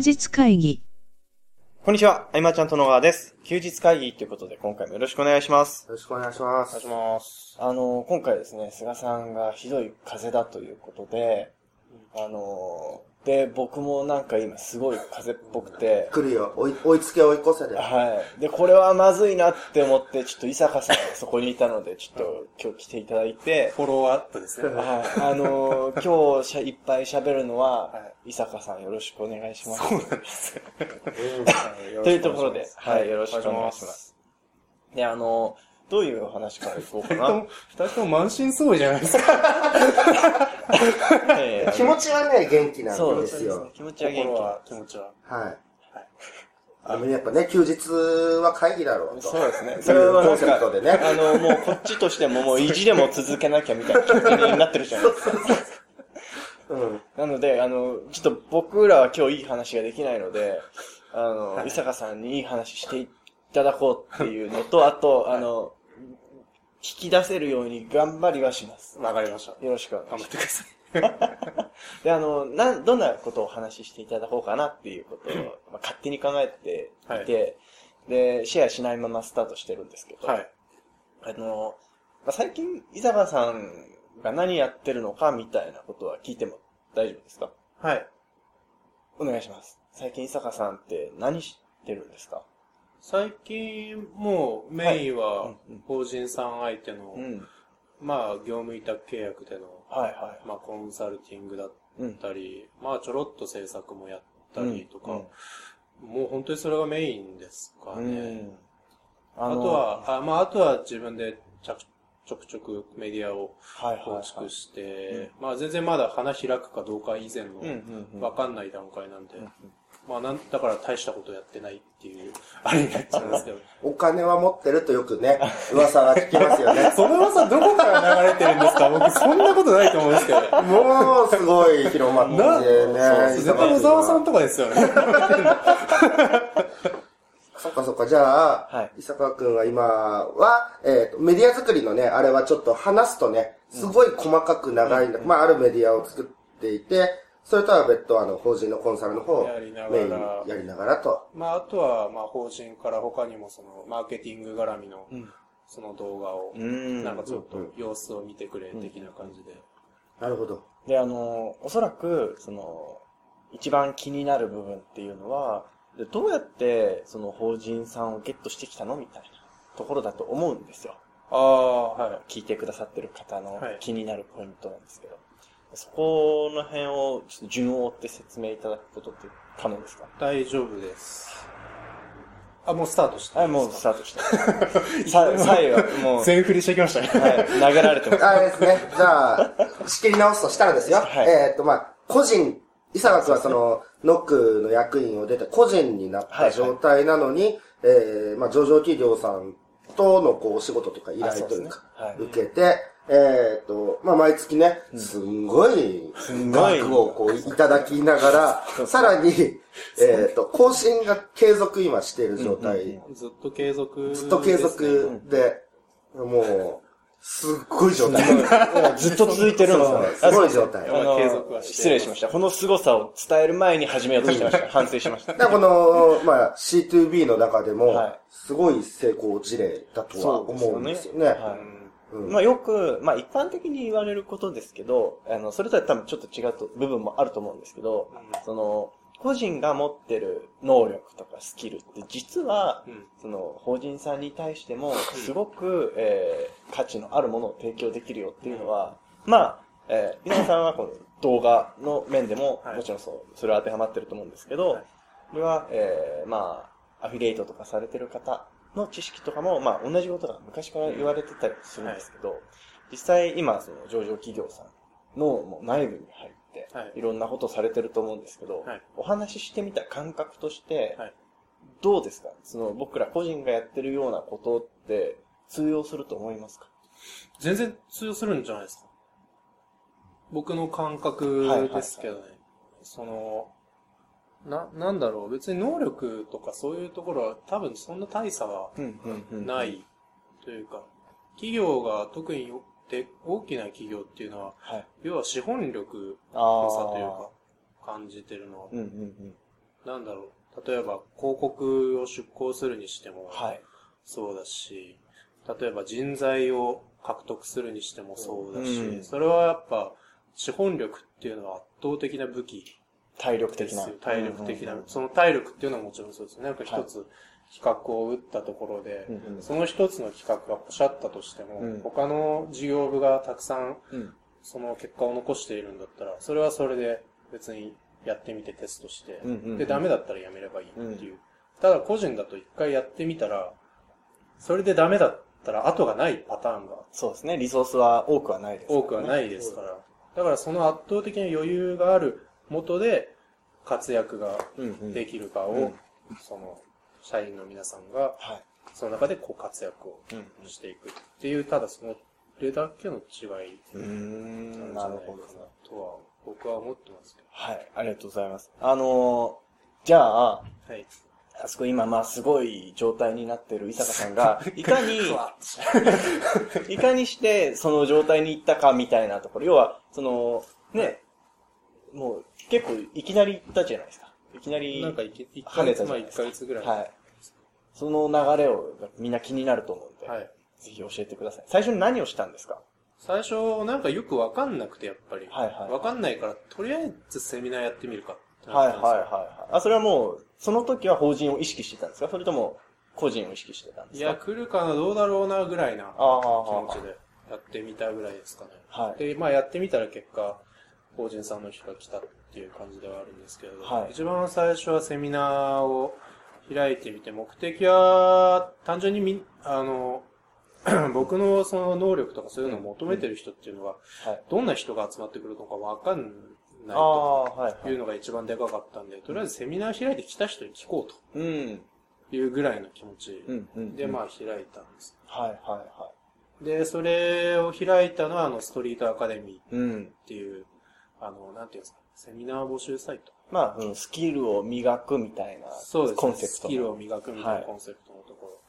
日会議。こんにちは、あいまちゃんと野川です。休日会議ということで、今回もよろしくお願いします。よろしくお願いします。お願いします。あの、今回ですね、菅さんがひどい風邪だということで、あの、で、僕もなんか今すごい風邪っぽくて、来るよ。追い追いつけ追い越せで。はい。で、これはまずいなって思って、ちょっと伊坂さんがそこにいたので、ちょっと今日来ていただいて、フォローアップですね。はい。あのー今日しゃいっぱい喋るのは、は伊坂さんよろしくお願いします。そうなんで す。というところで、はい、よろしくお願いしま。お願いしますで、あの、どういうお話からいこうか二人ともな。二人とも満身創痍じゃないですか。ええ気持ちはね、元気なそんでようですすね。。気持ちは元心気。は気持ちは。はい。でもやっぱね、休日は会議だろうと。そうですね。それはなんか、セプトでね。あの、もうこっちとしてももう意地でも続けなきゃみたいな気持ちになってるじゃないですか。うん。なので、あの、ちょっと僕らは今日いい話ができないので、あの、はい伊坂さんにいい話していただこうっていうのと、あと、あの、聞き出せるように頑張りはします。わかりました。よろしくお願いし頑張ってください。ます。で、あの、なん、どんなことをお話ししていただこうかなっていうことを、まあ、勝手に考えていて、で、シェアしないままスタートしてるんですけど、はい。あの、まあ、最近、伊坂さんが何やってるのかみたいなことは聞いても大丈夫ですか？はい。お願いします。最近伊坂さんって何してるんですか？最近、もうメインは法人さん相手の、うん。まあ、業務委託契約での、はいはまあ、コンサルティングだっ。たり、まあ、ちょろっと制作もやったりとか、うんもう本当にそれがメインですかうね。ん。あとは、あまあ、あとは自分でちゃちょくちょくメディアを。構築して、まあ全然まだ花開くかどうか以前のうんうんうん。わかんない段階なんで、うんまあなんだから大したことやってないっていう、あれになっちゃうんですけど。お金は持ってるとよくね、噂は聞きますよね。その噂どこから流れてるんですか？僕そんなことないと思うんですけど。もう、すごい広まってなね。絶対小沢さんとかですよね。そっかそっか、じゃあ、はい伊坂くんは今は、えっ、と、メディア作りのね、あれはちょっと話すとね、すごい細かく長いんだ、まあ、あるメディアを作っていて、それとは別途、あの、法人のコンサルの方をやりながらメインにやりながらと。まああとは、まあ法人から他にもその、マーケティング絡みのうん、その動画を、うん。なんかちょっと様子を見てくれ的な感じで。なるほど。で、あの、おそらく、その、一番気になる部分っていうのは、でどうやって、その法人さんをゲットしてきたのみたいなところだと思うんですよ。ああ、はい。聞いてくださってる方のはい気になるポイントなんですけど、そこの辺をちょっと順を追って説明いただくことって可能ですか？大丈夫です。あ、もうスタートした。はい、もうスタートして。さ、最後はもう、全振りしてきましたね。はい、投げられてます。あれですね。じゃあ、仕切り直すとしたらですよ。はいえーっと、まあ、個人、伊坂君はその、ノックの役員を出て個人になった状態なのに、えー、まあ、上場企業さんとのこう、お仕事とか依頼というか、うねはい受けて、えーっと、まあ、毎月ね、すんごい、すんごい。額をこう、いただきながら、さらに、えーっと、更新が継続今している状態、ずっと継続、ずっと継続で、もう、すっごい状態。ずっと続いてるんですごい状態。失礼しました。この凄さを伝える前に始めようとしてました。反省しました。この、まあ、C2B の中でもはい、すごい成功事例だとは思うんですよね。はうんうん。まあよく、まあ一般的に言われることですけど、あの、それとは多分ちょっと違うと部分もあると思うんですけど、その、個人が持ってる能力とかスキルって実は、うん。その、法人さんに対しても、すごく、えー、価値のあるものを提供できるよっていうのは、まあ、えー、皆さんはこの動画の面でも、はい。もちろんそう、それは当てはまってると思うんですけど、はい。これは、えー、まあ、アフィリエイトとかされてる方の知識とかも、まあ、同じことが昔から言われてたりするんですけど、実際今、その上場企業さんのもう内部に入って、はい。いろんなことされてると思うんですけど、はい。お話ししてみた感覚として、はい。どうですか？その僕ら個人がやってるようなことって通用すると思いますか？全然通用するんじゃないですか。僕の感覚ですけどね。その、な、なんだろう、別に能力とかそういうところは多分そんな大差はうん、うん、うん。ないというか、企業が特によって大きな企業っていうのは、はい。要は資本力あの差というか、感じてるのは。うん、うん、うん。なんだろう、例えば広告を出稿するにしても、はい。そうだし、例えば人材を獲得するにしてもそうだし、うんそれはやっぱ資本力っていうのは圧倒的な武器体力的な。体力的な、その体力っていうのはもちろんそうですね。なんか一つ企画を打ったところで、うんうんその一つの企画がポシャったとしても、うん他の事業部がたくさんうんその結果を残しているんだったら、それはそれで別にやってみてテストして、うんうんうんで、ダメだったらやめればいいっていう。ただ個人だと一回やってみたら、それでダメだったら後がないパターンがそうですね。リソースは多くはないですね、多くはないですから。だからその圧倒的な余裕がある元で活躍がうんうん。できるかを、うんその、社員の皆さんが、はい。その中でこう活躍をうんしていくっていう、ただその、れだけの違いなんじなるほどゃないかな。とは、僕は思ってますけはい。ありがとうございます。あのーじゃあ、ど。はい。あそこ今まあすごい状態になってる伊坂さんが、いかに、いかにしてその状態に行ったかみたいなところ、要は、その、ね、もう結構いきなり行ったじゃないですか。いきなり、なんか一一跳ねたヶ月、まあ一じゃないですかヶ月ぐらい。はい。その流れをみんな気になると思うんで、はい。ぜひ教えてください。最初に何をしたんですか？最初、なんかよくわかんなくて、やっぱり。はいはいわかんないから、とりあえずセミナーやってみるかってはいはいはいはい。あ、それはもう、その時は法人を意識してたんですか？それとも、個人を意識してたんですか？いや、来るかな、どうだろうな、ぐらいな気持ちでやってみたぐらいですかね。はい。で、まあやってみたら結果、法人さんの人が来たっていう感じではあるんですけれど、はい一番最初はセミナーを開いてみて、目的は単純にみ、あの、僕のその能力とかそういうのを求めてる人っていうのは、はい。どんな人が集まってくるのかわかんないとはい、う。のが一番でかかったんで、とりあえずセミナー開いて来た人に聞こううん。というぐらいの気持ち。で、まあ。あ開いたんです。はい、はい、はで、それを開いたのは、あの、ストリートアカデミー。っていう、あの、なんていうんですか、セミナー募集サイト。まあ、うん、スキルを磨くみたいな、そうですね。コンセプト。スキルを磨くみたいはないコンセプトのとこ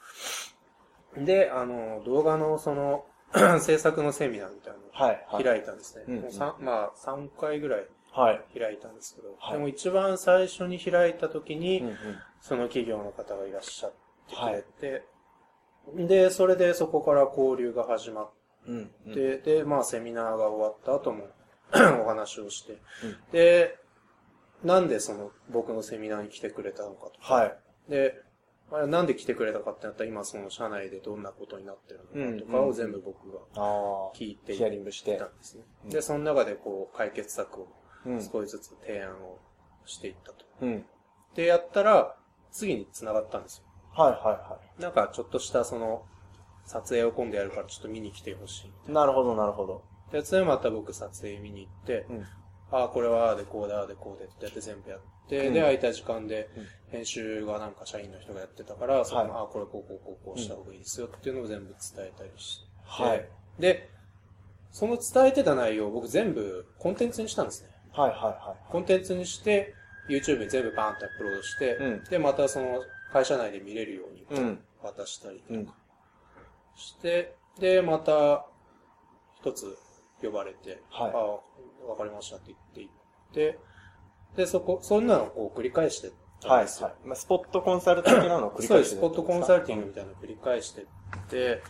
ろ。で、あの、動画のその、制作のセミナーみたいなはい、のをはい。開いたんですね。うんもうまあ、3回ぐらいはい。開いたんですけど、はいでも一番最初に開いた時に。その企業の方がいらっしゃってくれて、で、それでそこから交流が始まっうん、うん。で、で、まあ、セミナーが終わった後も お話をして、うんで、なんでその僕のセミナーに来てくれたのかとか、はい。で、まあ、なんで来てくれたかってなったら、今その社内でどんなことになってるのかとかうんを全部僕が。聞いていヒアリングしてたんですね。うんで、その中でこう、解決策をうん。少しずつ提案をしていったと。うん。で、やったら、次に繋がったんですよ。はい、はい、はなんか、ちょっとしたその、撮影を今度やるからちょっと見に来てほしい。い。なるほど、なるほど。で、それまた僕撮影見に行って、うん。ああ、これはああでこうでああでこうでってやって全部やって、うんで、空いた時間でうん、編集がなんか社員の人がやってたから、そのはいああ、これこうこうこうこうした方がいいですよっていうのを全部伝えたりして、はい。で、その伝えてた内容を僕全部コンテンツにしたんですね。はい、はい、はコンテンツにして、YouTube に全部バーンとアップロードして、うんで、またその会社内で見れるようにうん渡したりい。うん。して、で、また一つ呼ばれて、はいああ、わかりましたって言っていって、で、そこ、そんなのをこう繰り返してはい、はい。まあ、スポットコンサル的なのを繰りそうです。返してスポットコンサルティングみたいなのを繰り返してって、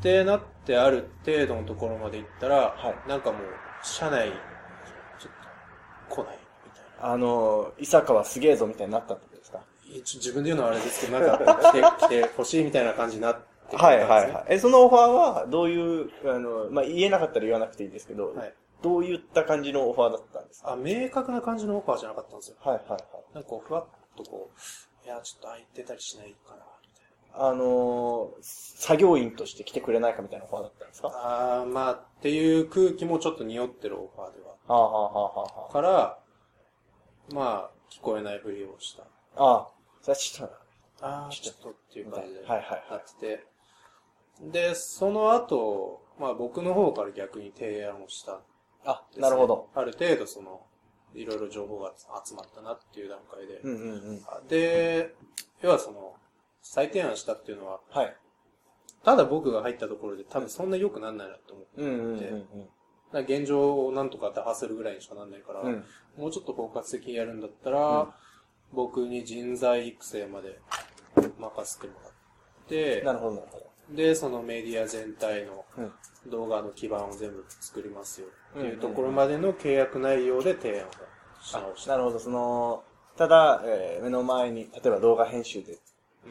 で、なってある程度のところまで行ったら、はいなんかもう、社内、ちょっと来ないみたいな。あの、伊坂はすげえぞみたいになったってことですか？自分で言うのはあれですけど、なんか来て、来て欲しいみたいな感じになってくれたんはいですねはいはい。え、そのオファーは、どういう、あの、まあ、言えなかったら言わなくていいですけど、はいどういった感じのオファーだったんですか？あ、明確な感じのオファーじゃなかったんですよ。はいはいはい。なんかこう、ふわっとこう、いや、ちょっと空いてたりしないかな、みたいな。あのー作業員として来てくれないかみたいなオファーだったんですか？あー、まあ、っていう空気もちょっと匂ってるオファーでは。はあ、はあはあはあはから、まあ、聞こえないふりをした。あ、ああ、それはちょっとあー、ちょっとっていう感じで、はいはいはいなってて。で、その後、まあ僕の方から逆に提案をしたんあ、なるほど。。ある程度その、いろいろ情報が集まったなっていう段階で。うんうんうん。で、要はその、再提案したっていうのは、はい。ただ僕が入ったところで多分そんな良くなんないなと思って、うんうんうんうん。だから現状をなんとか打破するぐらいにしかなんないから、うん。もうちょっと包括的にやるんだったら、うん僕に人材育成まで任せてもらってな、るほど、なるほど。で、そのメディア全体のうん。動画の基盤を全部作りますよっていううんところまでの契約内容で提案をし直した。なるほど、その、ただ、えー目の前に、例えば動画編集で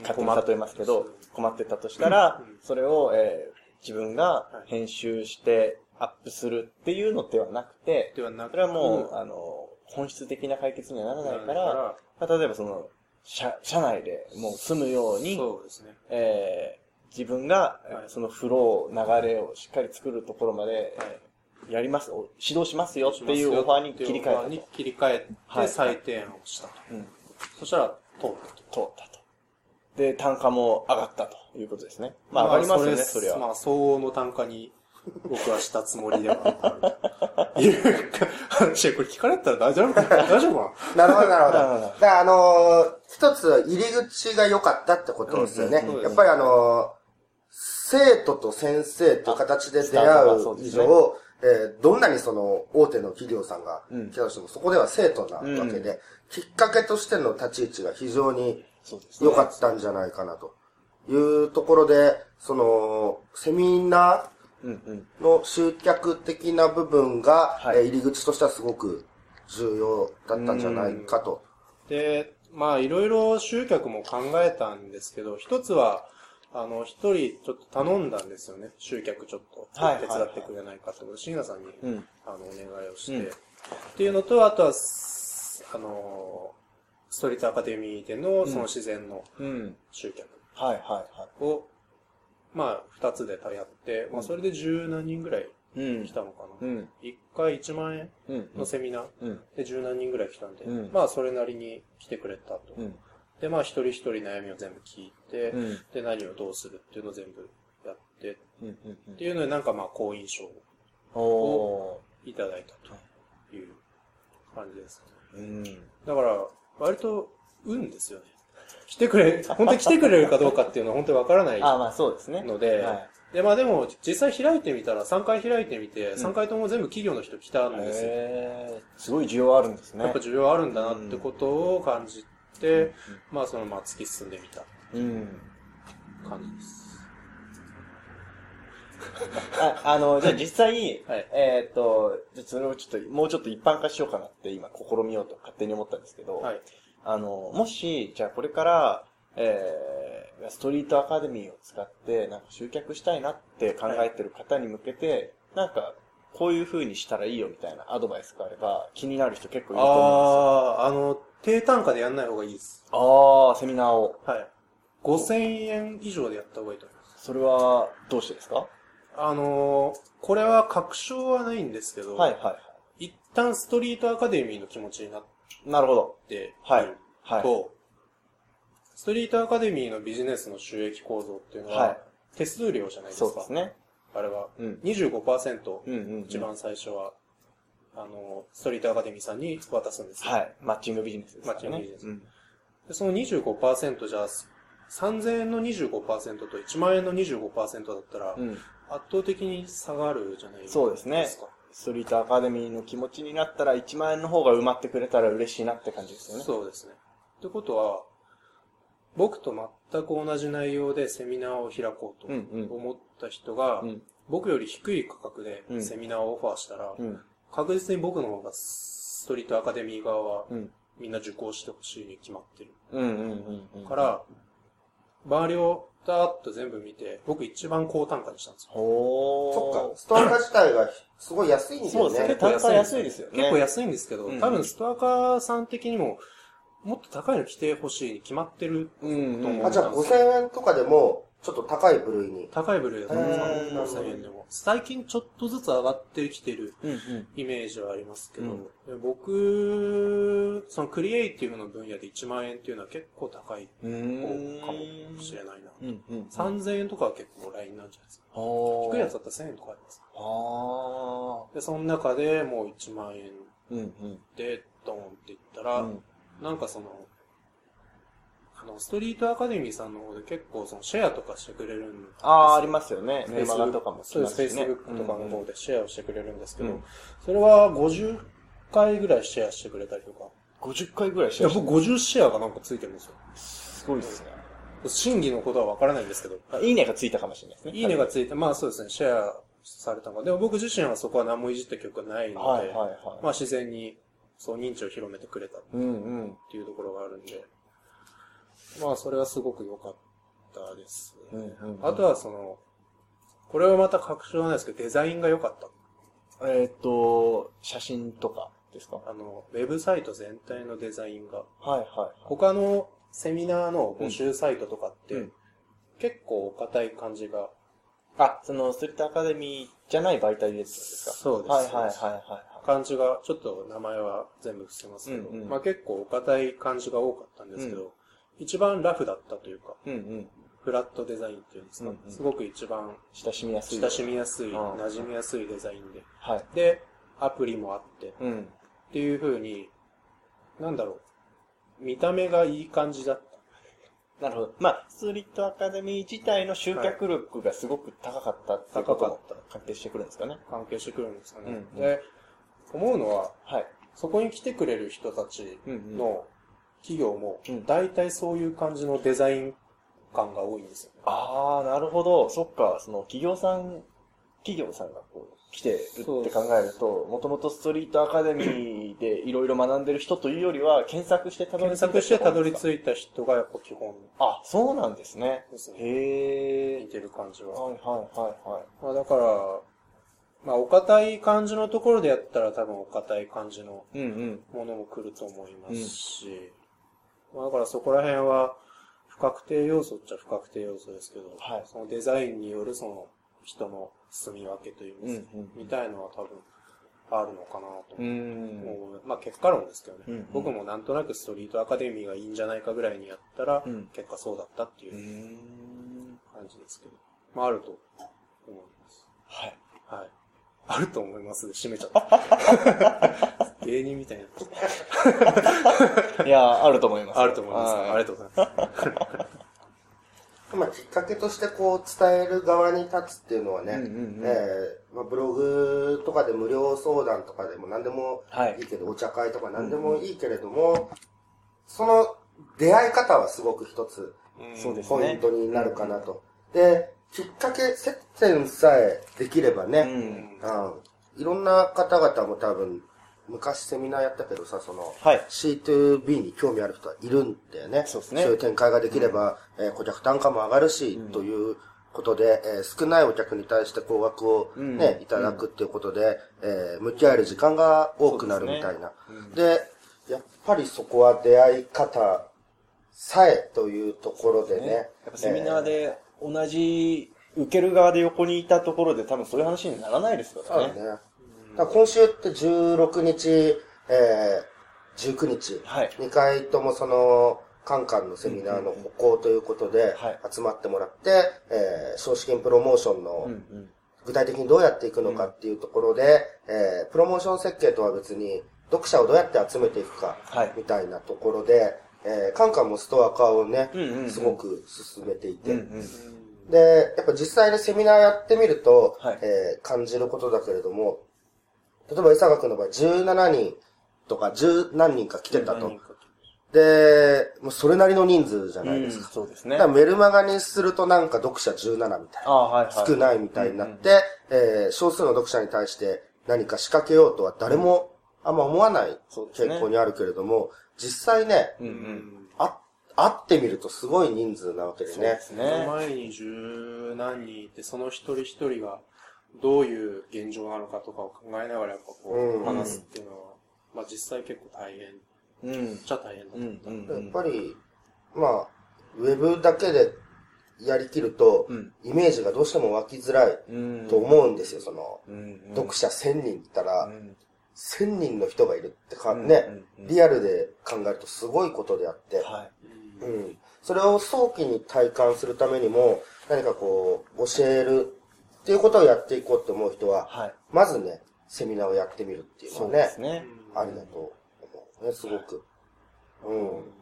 勝手に例えますけど、困ってたとしたらうん、それを、えー自分がはい。編集してアップするっていうのではなくて、ではなくそれはもう、うん。あの、本質的な解決にはならないからまあ例えばその、社、社内でもう住むように、そうですね。えー自分が、はいそのフロー、流れをしっかり作るところまで、えーやります、お指導しますよっていうオファーに切り替えたと。オファーに切り替えはいて再提案をしたと。うんそしたら通ったと。通ったと。で、単価も上がったということですね。まあ上がりますよね、それは。まあ、相応の単価に僕はしたつもりではある。いうか話はこれ聞かれたら大丈夫かな大丈夫かなるほど、なるほど。だから、あのー一つ入り口が良かったってことですよね。うんうんうんやっぱりあのー生徒と先生という形で出会う以上、えーどんなにその大手の企業さんがうん来たとしても、そこでは生徒なわけで、うんきっかけとしての立ち位置が非常に。良かったんじゃないかなというところで、その、セミナうんうん。ーの集客的な部分が、はいえー入り口としてはすごく重要だったんじゃないかと。で、まあ、いろいろ集客も考えたんですけど、一つは、あの、一人ちょっと頼んだんですよね。集客ちょっとはい手伝ってくれないかってことで、椎名さんに、うん。あの、お願いをして、うんっていうのと、あとは、すあの、ストリートアカデミーでの、その自然のうん。集客はいはいはを、まあ、二つでやって、まあ、それで十何人ぐらい来。たのかな。うん。一回1万円うん。のセミナーうん。で十何人ぐらい来たんで、うんまあ、それなりに来てくれたと。うん。で、まあ、一人一人悩みを全部聞いて、うん。で、何をどうするっていうのを全部やって、うん。うん。っていうので、なんかまあ、好印象をおいただいたという感じですね。ー。うん。だから、割と、運ですよね。来てくれ、本当に来てくれるかどうかっていうのは本当にわからない あ、まあそうですね。ので、はい。で、まあでも、実際開いてみたら、3回開いてみて、3回とも全部企業の人来たんですよ。へーすごい需要あるんですね。やっぱ需要あるんだなってことを感じて、まあそのまま突き進んでみたうん。感じです。ああの、じゃあ実際、はいえーっと、じゃあそれをちょっと、もうちょっと一般化しようかなって今試みようと勝手に思ったんですけど、はい。あの、もし、じゃあこれから、えー、ストリートアカデミーを使って、なんか集客したいなって考えてる方に向けて、なんか、こういう風にしたらいいよみたいなアドバイスがあれば、気になる人結構いると思ああ、あの、低単価でやんない方がいいです。あー、セミナーを。はい。5000円以上でやった方がいいと思います。それは、どうしてですか？あのー、これは確証はないんですけど、はいはいは一旦ストリートアカデミーの気持ちになっい。なるほど。てはいはい。と、ストリートアカデミーのビジネスの収益構造っていうのは、はい手数料じゃないですか。そうですね。あれは。うん。25%、うんうん、うん。一番最初は、あの、ストリートアカデミーさんに渡すんですよ。はい。マッチングビジネスですね。マッチングビジネスうんでその25%じゃあ、3000円の25%と1万円の25%だったら、うん。圧倒的に差があるじゃないですか。そうですね。ストリートアカデミーの気持ちになったら1万円の方が埋まってくれたら嬉しいなって感じですよね。そうですね。ってことは、僕と全く同じ内容でセミナーを開こうとうんうん思った人が、うん。僕より低い価格でうんセミナーをオファーしたら、うん。確実に僕の方がストリートアカデミー側はうん。みんな受講してほしいに決まってる。うん。うん。うん。うん。から、周りをダーッと全部見て、僕一番高単価にしたんですよ。ほー。そっか、ストアカ自体がすごい安いんだよね。そうですね。単価安いですよね。結構安いんですけど、うん多分ストアカーさん的にも、もっと高いの着てほしいに決まってる。うん。うん。あ、じゃあ5000円とかでも、ちょっと高い部類に。高い部類だと思います。へー5000円でも。最近ちょっとずつ上がってきてるうん。うん。イメージはありますけど、うんで僕、そのクリエイティブの分野で1万円っていうのは結構高い。方かもしれないな。うん。うん。3000円とかは結構ラインなんじゃないですか。低いやつだったら1000円とかあります。あで、その中でもう1万円。で、ドーンっていったら、うん。なんかその、あの、ストリートアカデミーさんの方で結構そのシェアとかしてくれるんですよああ、ありますよね。メルマガとかもそうです、しね Facebook とかの方でシェアをしてくれるんですけど、うんそれは50回ぐらいシェアしてくれたりとか。50回ぐらいしいや、僕50シェアがなんかついてるんですよ。すごいですね。真偽のことはわからないんですけど、あいいねがついたかもしれないですね。いいねがついて、まあそうですね、シェアされたのが。でも僕自身はそこは何もいじった曲がないので、はいはいはい。まあ自然にそう認知を広めてくれたっうんうん。ていうところがあるんで、まあそれはすごく良かったです。うんうんうんあとはその、これはまた確証はないですけど、デザインが良かった。えーっと、写真とかですか？あの、ウェブサイト全体のデザインが、はいはい。他のセミナーの募集サイトとかって、うん。結構お堅い感じが、あ、その、ストリートアカデミーじゃない媒体ですか？そうです。はいはいはいはい。感じが、ちょっと名前は全部伏せますけど、うんうん。まあ結構お堅い感じが多かったんですけど、一番ラフだったというか、うんうん。フラットデザインっていうんですか、うんうんすごく一番親しみやすい。親しみやすい、うん馴染みやすいデザインで。はい。で、アプリもあって、っうん。ていう風に、なんだろう、見た目がいい感じだった。なるほど。まあ、ストリートアカデミー自体の集客力がすごく高かったっていうことも関係してくるんですかね。関係してくるんですかね。うんうんで、思うのは、はい。そこに来てくれる人たちの企業もうん、大体そういう感じのデザイン感が多いんですよ。ああ、なるほど。そっか。その、企業さん、企業さんがこう、来てるって考えると、もともとストリートアカデミーでいろいろ学んでる人というよりは、検索してたどり着いた検索してたどりい着いた人がやっぱ基本あ、そうなんですね。ですね。へえ。似てる感じは。はいはいはいはい。まあだから、まあお堅い感じのところでやったら多分お堅い感じの。ものも来ると思いますし、まあだからそこら辺は不確定要素っちゃ不確定要素ですけど、はいそのデザインによるその人の住み分けといいますか、うんうんみたいのは多分あるのかなとう思ん。う。まあ結果論ですけどね、うんうん僕もなんとなくストリートアカデミーがいいんじゃないかぐらいにやったら、うん結果そうだったっていううん。感じですけど、まああると思います。はい。はい。あると思いますで閉めちゃった。芸人みたいになっちゃった。いや、あると思います。あると思います。はいありがとうございます。まあ、きっかけとしてこう伝える側に立つっていうのはね、ブログとかで無料相談とかでも何でもはいいいけど、お茶会とか何でもいいけれども、その出会い方はすごく一つそうですポイントになるかなと。で、きっかけ、接点さえできればうね、ん。うん、いろんな方々も多分、昔セミナーやったけどさ、その、はい。C2B に興味ある人はいるんだよね。そうですねいう展開ができれば、えー顧客単価も上がるし、ということで、えー少ないお客に対して高額をね、うんいただくっていうことで、えー向き合える時間が多くなるみたいな。でやっぱりそこは出会い方さえというところでね。やっぱセミナーで同じ、受ける側で横にいたところで多分そういう話にならないですからね。そうだね。だ今週って16日、えー、19日、はい2回ともその、カンカンのセミナーの歩行ということではい、集まってもらって、えー、少子金プロモーションの。具体的にどうやっていくのかっていうところで、えー、プロモーション設計とは別に、読者をどうやって集めていくかはい、みたいなところで、えー、カンカンもストア化をねうんうんうん、すごく進めていて、うんうん。で、やっぱ実際にセミナーやってみると、はいえー感じることだけれども、例えば伊佐学の場合17人とか10何人か来てたと。で、もうそれなりの人数じゃないですか。そうですね。だメルマガにするとなんか読者17みたいな。はいはい。少ないみたいになって、えー少数の読者に対して何か仕掛けようとは誰もあんま思わない傾向にあるけれども、実際ね、うんうん。あ、会ってみるとすごい人数なわけでねそうで。すね。前に十何人いて、その一人一人がどういう現状なのかとかを考えながらやっぱこうんう話すっていうのは、まあ実際結構大変っうん。ちゃ大変だうんった。うんうん。やっぱり、まあ、ウェブだけでやりきると、うんイメージがどうしても湧きづらいうんと思うんですよ、その、うんうん。読者1000人いたら、うん1000人の人がいるってか、うんね、リアルで考えるとすごいことであって、はい。うん。それを早期に体感するためにも、何かこう、教えるっていうことをやっていこうって思う人は、はい。まずね、セミナーをやってみるっていうのそうはね、ですね。ありだと思うね、すごく。うん。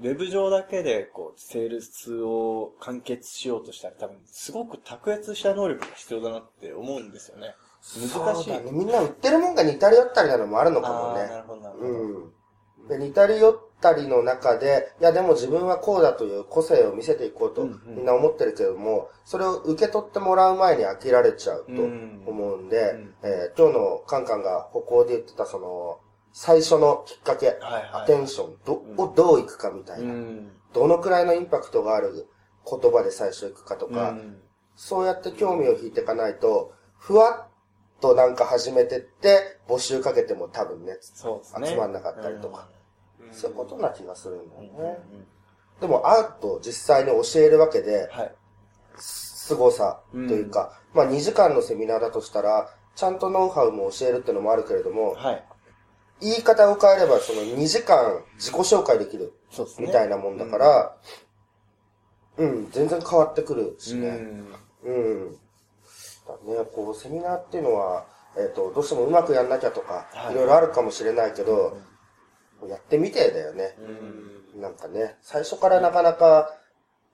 ウェブ上だけで、こう、セールスを完結しようとしたら多分、すごく卓越した能力が必要だなって思うんですよね。難しい。ね。みんな売ってるもんが似たり寄ったりなのもあるのかもね。なるほど、なるほど。うん。で、似たり寄ったりの中で、いやでも自分はこうだという個性を見せていこうとうんうんみんな思ってるけども、それを受け取ってもらう前に飽きられちゃうとうん思うんで、うんえー今日のカンカンが歩行で言ってたその、最初のきっかけ、はいはい。アテンションどうんをどういくかみたいうな、ん。どのくらいのインパクトがある言葉で最初行くかとか、うんそうやって興味を引いていかないと、ふわっとなんか始めてって、募集かけても多分ね、そうですね。集まんなかったりとかうんそういうことな気がするんだうん。ようんうんね。でもアートを実際に教えるわけで、はい。凄さというか、まあ2時間のセミナーだとしたら、ちゃんとノウハウも教えるってのもあるけれども、はい。言い方を変えればその2時間自己紹介できる。みたいなもんだから、うん、全然変わってくるしうね。ん。うん。だね、こう、セミナーっていうのは、えっ、と、どうしてもうまくやんなきゃとか、はいいろいろあるかもしれないけど、やってみてだよね。うん。なんかね、最初からなかなか、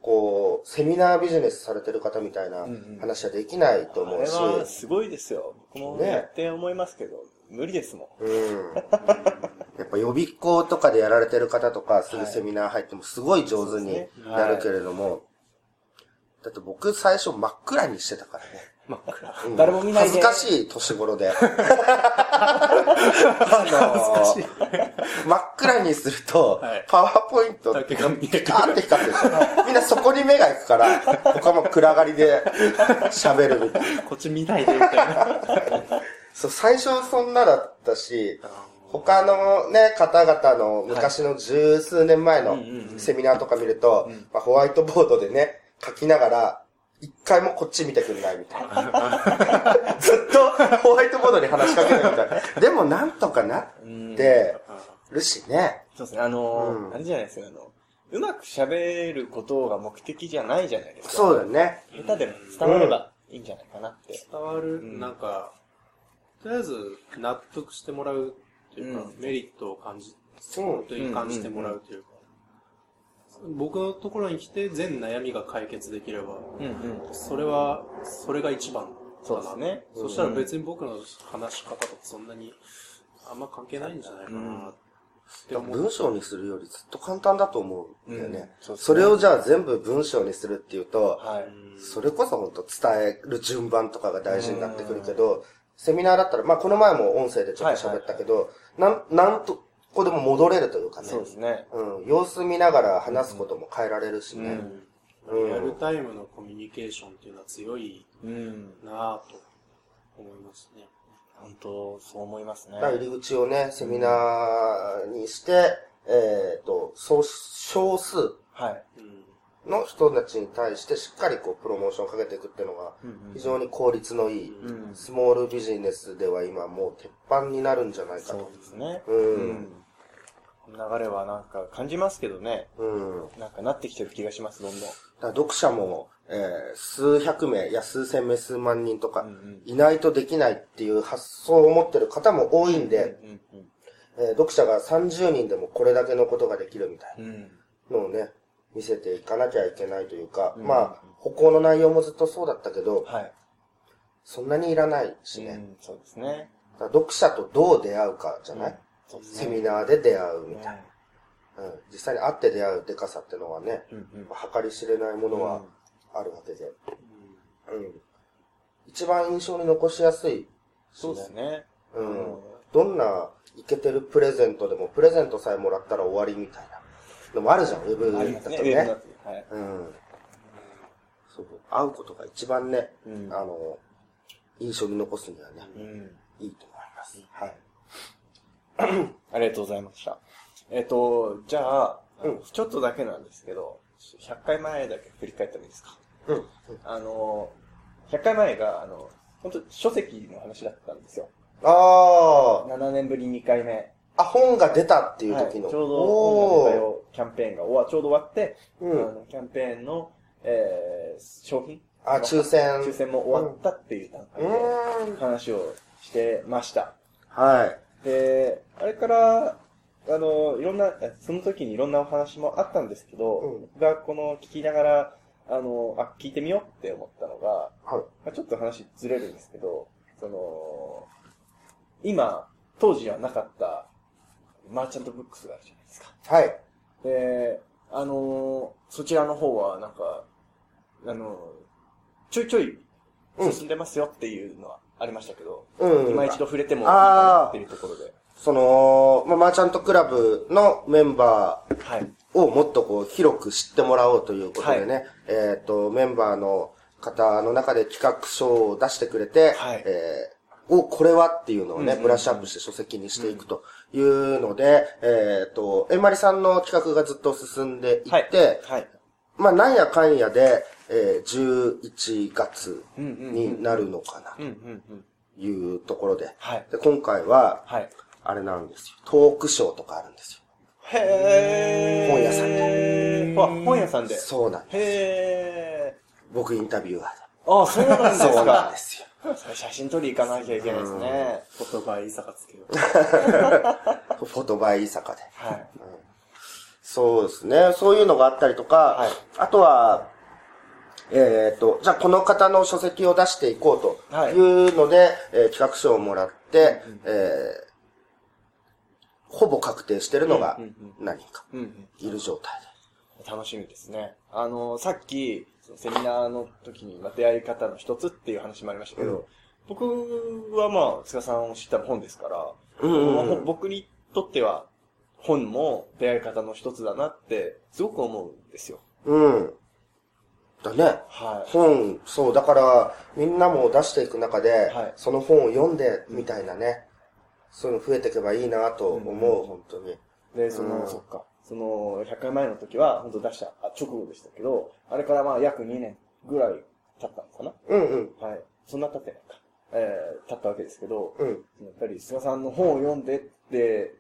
こう、セミナービジネスされてる方みたいなうんうん話はできないと思うし、あれはすごいですよ。僕もねやって思いますけど、無理ですもん。うん。やっぱ予備校とかでやられてる方とか、すぐセミナー入ってもすごい上手にそうですねやるけれども、だって僕最初真っ暗にしてたからね。真っ暗。うん誰も見ないで恥ずかしい年頃で。あのー真っ暗にするとはい、パワーポイントって光ってる。みんなそこに目が行くから、他も暗がりで喋るみたいな。こっち見ないで、みたいな。そう、最初はそんなだったし、他のね、方々の昔の十数年前のセミナーとか見ると、うんまあ、ホワイトボードでね、書きながら、一回もこっち見てくんないみたいな。ずっとホワイトボードに話しかけないみたいな。でもなんとかなっうんてるしね。そうですね。あのーうんあれじゃないですか、あの、うまく喋ることが目的じゃないじゃないですか。そうだよね。下手でも伝わればいいんじゃないかなって。伝わる、んなんか、とりあえず納得してもらうというか、うんメリットを感じ、うんという感じてもらうというか、僕のところに来て全悩みが解決できれば、うんうん。それは、それが一番そうですね。そしたら別に僕の話し方とかそんなにあんま関係ないんじゃないかなう。文章にするよりずっと簡単だと思うんだよね。うんそねそれをじゃあ全部文章にするっていうと、はい。それこそ本当伝える順番とかが大事になってくるけど、セミナーだったら、まあこの前も音声でちょっと喋ったけど、なん、なんとこでも戻れるというかね。そうですね。うん。様子見ながら話すことも変えられるしね。うん。うんリアルタイムのコミュニケーションっていうのは強いうん。なぁと思いますね。本当、そう思いますね入り口をね、セミナーにして、えっ、と、そう少数はい。うん。の人たちに対してしっかりこうプロモーションをかけていくっていうのが非常に効率のいい、うん。スモールビジネスでは今もう鉄板になるんじゃないかそうと。ですね。うん流れはなんか感じますけどね。うん。なんかなってきてる気がします、どんどん。だから読者も、えー数百名、いや数千名、数万人とかいないとできないっていう発想を持ってる方も多いんで、うんうんえー読者が30人でもこれだけのことができるみたいうん。なのをね、見せていかなきゃいけないというか、うんまあ、歩行の内容もずっとそうだったけど、はい。そんなにいらないしね。うん、そうですね。だから読者とどう出会うかじゃない、そうですセミナーで出会うみたいねな。うん、実際に会って出会うデカさってのはね、うんうん。計り知れないものはあるわけで。うん。一番印象に残しやすいしそうですね。うん。どんなイケてるプレゼントでも、プレゼントさえもらったら終わりみたいなのもあるじゃん、ウェブ。だとね。ウェブだとはい。うん。そう。会うことが一番ね、うんあの、印象に残すにはね、うん。いいと思います。はい。ありがとうございました。えっ、と、じゃあ、うんちょっとだけなんですけど、100回前だけ振り返ってもいいですか？うん。あの、100回前が、あの、本当書籍の話だったんですよ。あ7年ぶり2回目。あ、あ、本が出たっていうはい、時の。ちょうど本が出たおよキャンペーンが終わ、ちょうど終わって、ーうん。あのキャンペーンの、えー、商品あ、抽選。抽選も終わったっていう段う階でーん。話をしてました。はい。で、あれから、あの、いろんな、その時にいろんなお話もあったんですけど、うん僕がこの聞きながら、あの、あ、聞いてみようって思ったのが、はい。まあ、ちょっと話ずれるんですけど、その、今、当時はなかった、マーチャントブックスがあるじゃないですか。はい。で、あの、そちらの方は、なんか、あの、ちょいちょい進んでますよっていうのはありましたけど、うん。今一度触れてもいいかなっていうところで。その、まあ、マーチャントクラブのメンバーはい。をもっとこう広く知ってもらおうということでね、えっ、と、メンバーの方の中で企画書を出してくれて、はいえーお、これはっていうのをね、うんうんうんブラッシュアップして書籍にしていくというので、えっ、と、えんまりさんの企画がずっと進んでいって、はい。まあ、なんやかんやで、えー11月になるのかな。というところで、はい。で今回は、はい。あれなんですよ、トークショーとかあるんですよ。へー。本屋さんで。あ、本屋さんで。そうなんです。へ僕インタビュアーで。ー。あ、そうなんですそうなんかで。すよ。写真撮り行かなきゃいけないですね。言葉いいさかつけよう。フォトバイ坂で。はい。そうですね。そういうのがあったりとか、はいあとは、えっ、と、じゃあこの方の書籍を出していこうとはいいうので、えー企画書をもらって、えーほぼ確定してるのがうんうん何人かうんうん。いる状態楽しみですね。あの、さっき、セミナーの時に、まあ、出会い方の一つっていう話もありましたけど、うん僕はまあ、塚さんを知ったら本ですから、うんうん僕にとっては、本も出会い方の一つだなって、すごく思うんですよ。で。うん。だね。はい。本、そう、だから、みんなも出していく中で、はいその本を読んで、みたいなね、そういうの増えていけばいいなと思う、うん本当に。で、その、うんそっか。その、100回前の時は、本当出したあ直後でしたけど、あれからまあ、約2年ぐらい経ったのかな？うんうん。はい。そんな経ってないか。えー、経ったわけですけど、うん。やっぱり菅さんの本を読んでって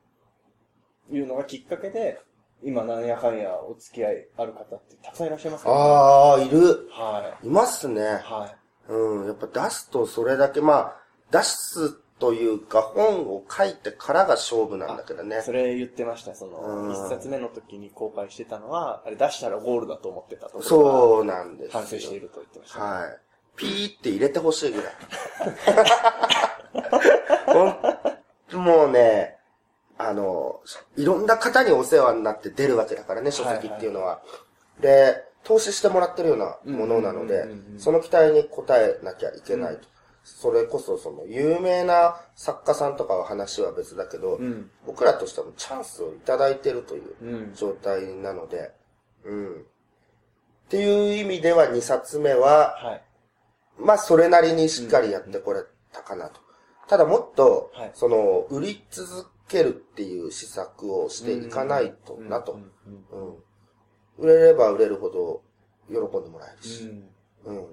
いうのがきっかけで、今なんやかんやお付き合いある方ってたくさんいらっしゃいますよね。ああ、いる。はいますね。はい。うん。やっぱ出すとそれだけ、まあ、出すというか、本を書いてからが勝負なんだけどね。それ言ってました。そうんの、一冊目の時に公開してたのは、あれ出したらゴールだと思ってたと。う。そうなんですよ。反省していると言ってました、ね。はい。ピーって入れてほしいぐらい。もうね、あの、いろんな方にお世話になって出るわけだからね、書籍っていうのは。で、投資してもらってるようなものなのでその期待に応えなきゃいけないと。それこそ、その、有名な作家さんとかは話は別だけど、うん。僕らとしてもチャンスをいただいてるといううん。状態なので、うん。っていう意味では2冊目は、はい。まあ、それなりにしっかりやってこれたかなと。ただもっと、はいその、売り続けるっていう施策をしていかないとなと。売れれば売れるほど喜んでもらえるし。うん。うん。っ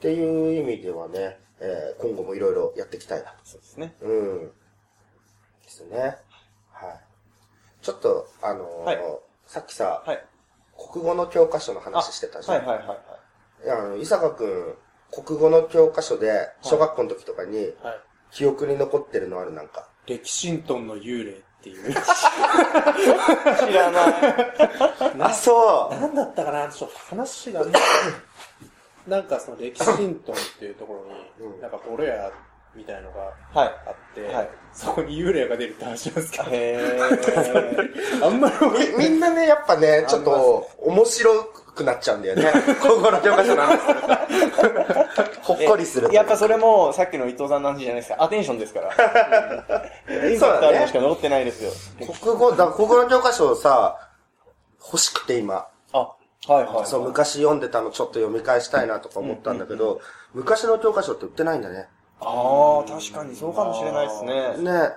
ていう意味ではね、えー今後もいろいろやっていきたいな。そうですね。うん。ですね。はい。ちょっと、あのーはいさっきさ、はい。国語の教科書の話してたじゃん。はいはいはいはい。いや、あの、伊坂くん、国語の教科書で、小学校の時とかに、はい。記憶に残ってるのあるなんか。歴神トンの幽霊っていう。知らない。あ、そなんだったかな？ちょっと話がね。なんかその歴神トンっていうところに、うんなんかボロ屋みたいのがはい。あって、はいそこに幽霊が出るって話なんですけど、へー。あんまり。み、みんなね、やっぱね、ちょっと、面白くなっちゃうんだよね。国語の教科書の話す。ほっこりする。やっぱそれも、さっきの伊藤さんの話じゃないですか。アテンションですから。インパクトあるのしか残ってないですよ。国語、だ国語の教科書をさ、欲しくて今。あ、はいはい、はい。そう、昔読んでたのちょっと読み返したいなとか思ったんだけど、昔の教科書って売ってないんだね。ああ、確かにそうかもしれないですね。ね。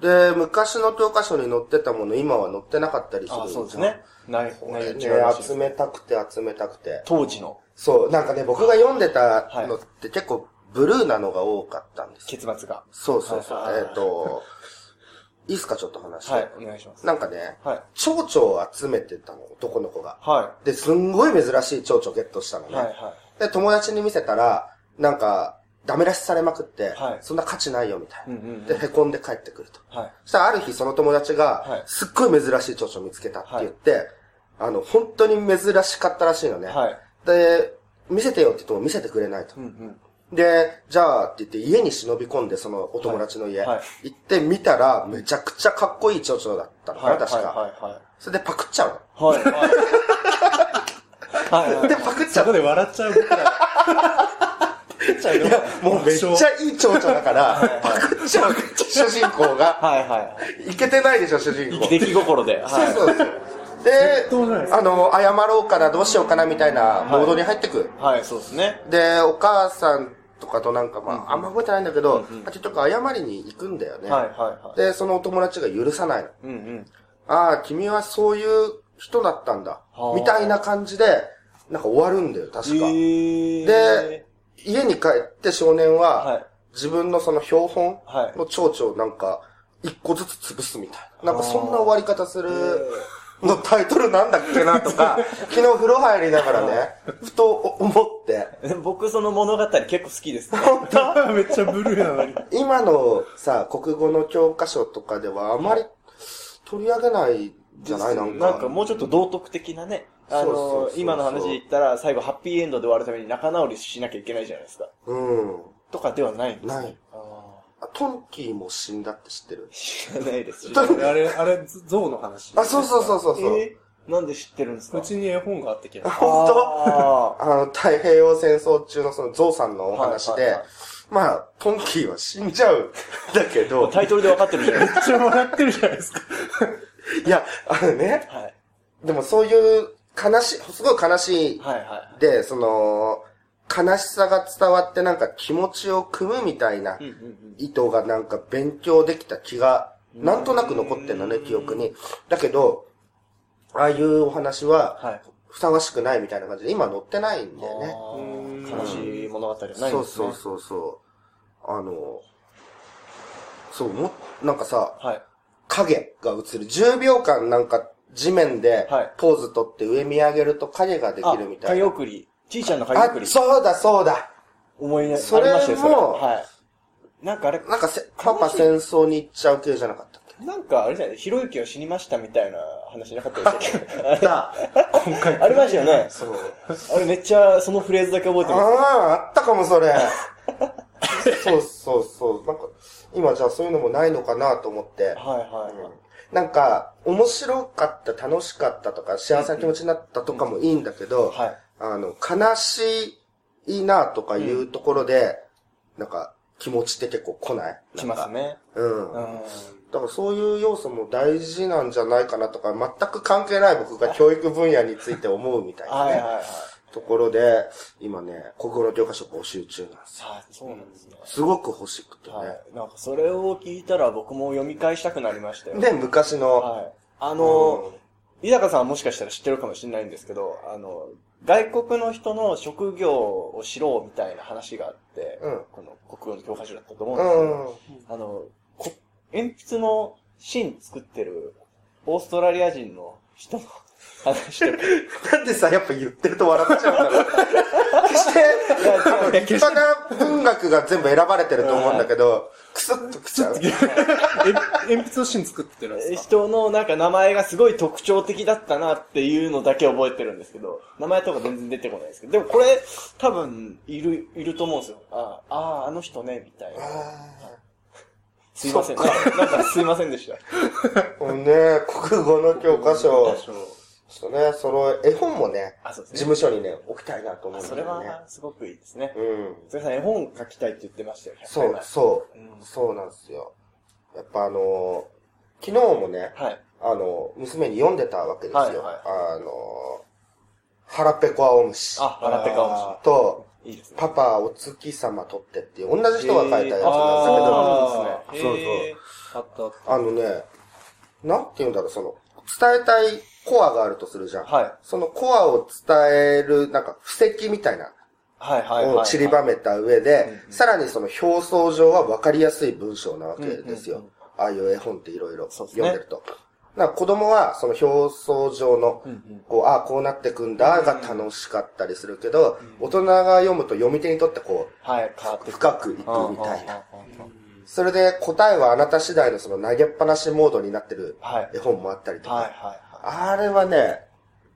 で、昔の教科書に載ってたもの、今は載ってなかったりするあそうですね。ない、ないね、集めたくて集めたくて。当時のそう、なんかね、僕が読んでたのって結構ブルーなのが多かったんですよ。結末が。そうそうそう。えっと、いいっすか、ちょっと話して。はい、お願いします。なんかね、はい。蝶々を集めてたの、男の子が。はで、すんごい珍しい蝶々ゲットしたのい。ね。はい、はで、友達に見せたら、なんか、ダメ出しされまくって、はいそんな価値ないよみたいな。うんうんうんで、凹んで帰ってくると。はい。そしたらある日その友達はい、がすっごい珍しい蝶々を見つけたって言って、あの、本当に珍しかったらしいのね。はい。で、見せてよって言っても見せてくれないとう。んうん。で、じゃあって言って家に忍び込んで、そのお友達の家、行ってみたら、めちゃくちゃかっこいい蝶々だったのかな、はい。確か。それでパクっちゃうの。はい。で、パクっちゃそうこ。で笑っちゃう僕ら。いや、もうめっちゃいい蝶々だから、パクっちゃう、主人公が。はい。はい。い。けてない。でしょ、主人公。出来心で。はい。そうそう。でで、あの、謝ろうかな、どうしようかな、みたい。なモードに入ってく。はい、そうですね。で、お母さんとかとなんか、まあ、あんま覚えてない。んだけど、うんうん結局謝りに行くんだよね。はい、はい、はい。で、そのお友達が許さない。の。うんうん。ああ、君はそうい。う人だったんだ。みたい。な感じで、なんか終わるんだよ、確か。で、家に帰って少年は、はい。自分のその標本はい。の蝶々をなんか、一個ずつ潰すみたいな。なんかそんな終わり方するのタイトルなんだっけなとか、昨日風呂入りながらね、ふと思って、え ー僕その物語結構好きですね。本当？めっちゃブルーなのに。今のさ、国語の教科書とかではあまり取り上げないんじゃない？なんか。なんかもうちょっと道徳的なね。あそうそうそうそう、の今の話で言ったら最後ハッピーエンドで終わるために仲直りしなきゃいけないじゃないですか。うん。とかではないんですねない。ああトンキーも死んだって知ってる？ー知らないです。とあれ、あれ、ゾウの話。あ、そうそうそうそうそう。えーなんで知ってるんですか？うちに絵本があってきた。本当？ああの、太平洋戦争中のそのゾウさんのお話ではいはいはい、まあ、トンキーは死んじゃう。だけーど、タイトルで分かってるじゃないです めっちゃ笑ってるじゃないですか。いや、あのね、か。はい。でもそういう悲しい、すごい悲しいはいはい。で、その、悲しさが伝わってなんか気持ちを組むみたいな。意図がなんか勉強できた気が、なんとなく残ってんのね、記憶に。だけど、ああいうお話は、はい。ふさわしくないみたいな感じで、今載ってないんだよね。悲しい物語はないんですね。そうそうそうそう。あの、そう、も、なんかさ、はい。影が映る。10秒間なんか地面ではいポーズ取って上見上げると影ができあるみ、たいな。影送り。ちいちゃんの影あ送り。そうだそうだ。思い出、それもありましたよ、それ。はい。なんかあれ、なんかせ、パパ戦争に行っちゃう系じゃなかったっけ？なんかあれじゃない、ひろゆきは死にましたみたいな話なかったでし たっけあれだ。今回。ありましたよね。そう。あれめっちゃそのフレーズだけ覚えてあます。あ、あったかもそれ。そうそうそう。なんか、今じゃあそういうのもないのかなと思って。はいはいはい。なんか、面白かった、楽しかったとか、幸せな気持ちになったとかもいいんだけど、はい。あの、悲しいなとかいうところで、なんか、気持ちって結構来ない？来ます。ね。うん。だからそういう要素も大事なんじゃないかなとか、全く関係ない僕が教育分野について思うみたいなね、はいはいはい。ところで、今ね、国語の教科書募集中なんですよ。さあ、そうなんですね。すごく欲しくてね。はい。なんかそれを聞いたら僕も読み返したくなりましたよ。で、昔の、はい。ああの、井高さんはもしかしたら知ってるかもしれないんですけど、あの、外国の人の職業を知ろうみたいな話があって、うんこの国語の教科書だったと思うんですけど、うん。あの、こ鉛筆の芯作ってるオーストラリア人の人の話とか。なんでさ、やっぱ言ってると笑っちゃうんだろう。決して、あの立派な文学が全部選ばれてると思うんだけど、クスッときちゃう。え鉛筆の芯作ってるんですか？人のなんか名前がすごい特徴的だったなっていうのだけ覚えてるんですけど、名前とか全然出てこないですけど、でもこれ多分いる、いると思うんですよ。ああ、ああ、あの人ね、みたいな。すいません。そなんかなんかすいませんでした。も うね、国語の教科書、ちょっとね、その絵本もね、あ、そうです事ね。務所にね、置きたいなと思うんだそれよね。はすごくいいですね。うん。それさん絵本書きたいって言ってましたよ。100そうそううん。そうなんですよ。やっぱあのー昨日もね、はい。あの、娘に読んでたわけですよ。はいはいあの、腹ペコ青虫あ、腹ペカ面と、白い。いいですね。パパお月様取ってっていう、同じ人が書いたやつなんだけど、あーそうそうへあったあった。あのね、なんて言うんだろう、その、伝えたいコアがあるとするじゃん。ーはい。そのコアを伝える、なんか、布石みたいなはいはいはい。を散りばめた上でさらにその表層上は分かりやすい文章なわけですよ。ああいう絵本っていろいろ読んでると。な子供はその表層上の。こう、ああ、こうなってくんだが楽しかったりするけど、大人が読むと読み手にとってこはい、深くいくみたいな。な。それで答えはあなた次第のその投げっぱなしモードになってるはい。絵本もあったりとか。はい、はい、はあれはね、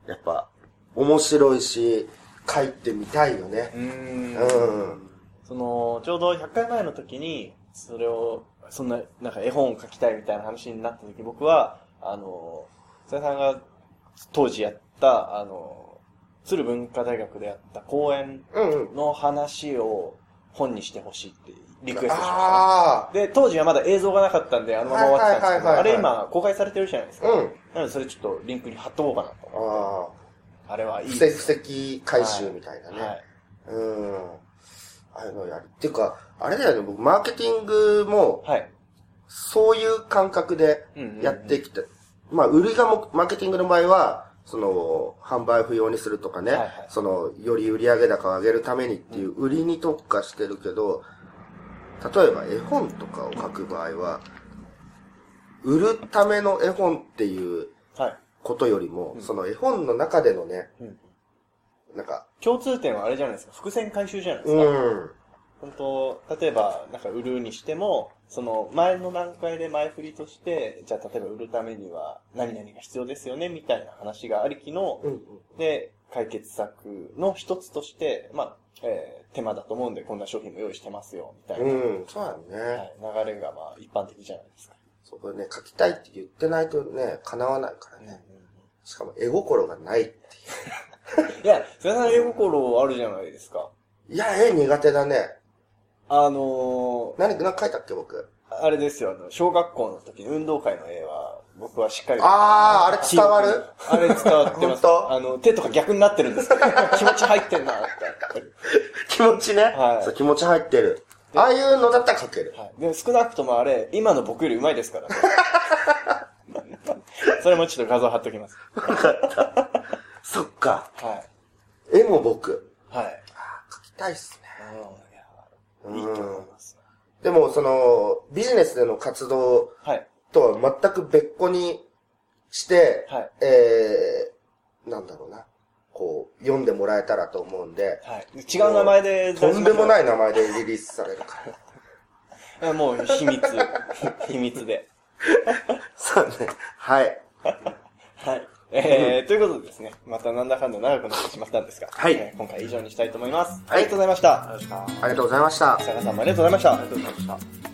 やっぱ、面白いし、書いてみたいよねい。う。ーん。うん。その、ちょうど100回前の時に、それを、そんな、なんか絵本を書きたいみたいな話になった時、僕は、あの、さやさんが当時やった、あの、鶴文化大学でやった講演。の話を本にしてほしいってリクエストしましたで、当時はまだ映像がなかったんで、あのまま終わってたんですけど、はいはいはいはいあれ今公開されてるじゃないですか。あ。うん。なのでそれちょっとリンクに貼っとこうかなと思って。ああれはいあ。い布。石回収みたいなね。はい。うん。ああいうのやる。っていうか、あれだよね、僕、マーケティングも、はい。そういう感覚でうんうんうんやってきて、まあ、売りがも、マーケティングの場合は、その、販売不要にするとかね、はいはいその、より売上高を上げるためにっていう売りに特化してるけど、例えば絵本とかを書く場合は、売るための絵本っていうはい。ことよりも、うんその絵本の中でのね、うんなんか、共通点はあれじゃないですか。伏線回収じゃないですうか。ん。本当例えば、なんか売るにしても、その前の段階で前振りとして、じゃあ例えば売るためには何々が必要ですよね、みたいな話がありきの、うん。で、解決策の一つとして、まあ、えー手間だと思うんで、こんな商品も用意してますよ、みたいな、うん。そうだね。はい、流れがまあ一般的じゃないですか。そこでね、書きたいって言ってないとね、叶わないからね。しかも絵心がないってい いや、それさん絵心あるじゃないですか。う。いや、絵苦手だね。あの何、何書いたっけ、僕？ー、あれですよ、あの、小学校の時に運動会の絵は、僕はしっかり。あー、あれ伝わる？あれ伝わってます。あの、手とか逆になってるんですけど、気持ち入ってんなって。気持ちね。はいそう、気持ち入ってる。ああいうのだったら書ける。はい。でも少なくともあれ、今の僕より上手いですからね。それもちょっと画像貼っときます。そっか。は絵も僕。い。はい。書きたいっすね。うんいやいいと思います。でも、その、ビジネスでの活動はい。とは全く別個にして、はい。えー、なんだろうな。こう、読んでもらえたらと思うんで、はい。違う名前で。とんでもないい名前でリリースされるから。もう秘密。秘密で。そうね。はい。はい。えー、ということでですね、またなんだかんだ長くなってしまったんですが、はいえー今回は以上にしたいと思います。あはいりがとうございました。ありがとうございました。ありがとうございました。坂さんもありがとうございました。ありがとうございました。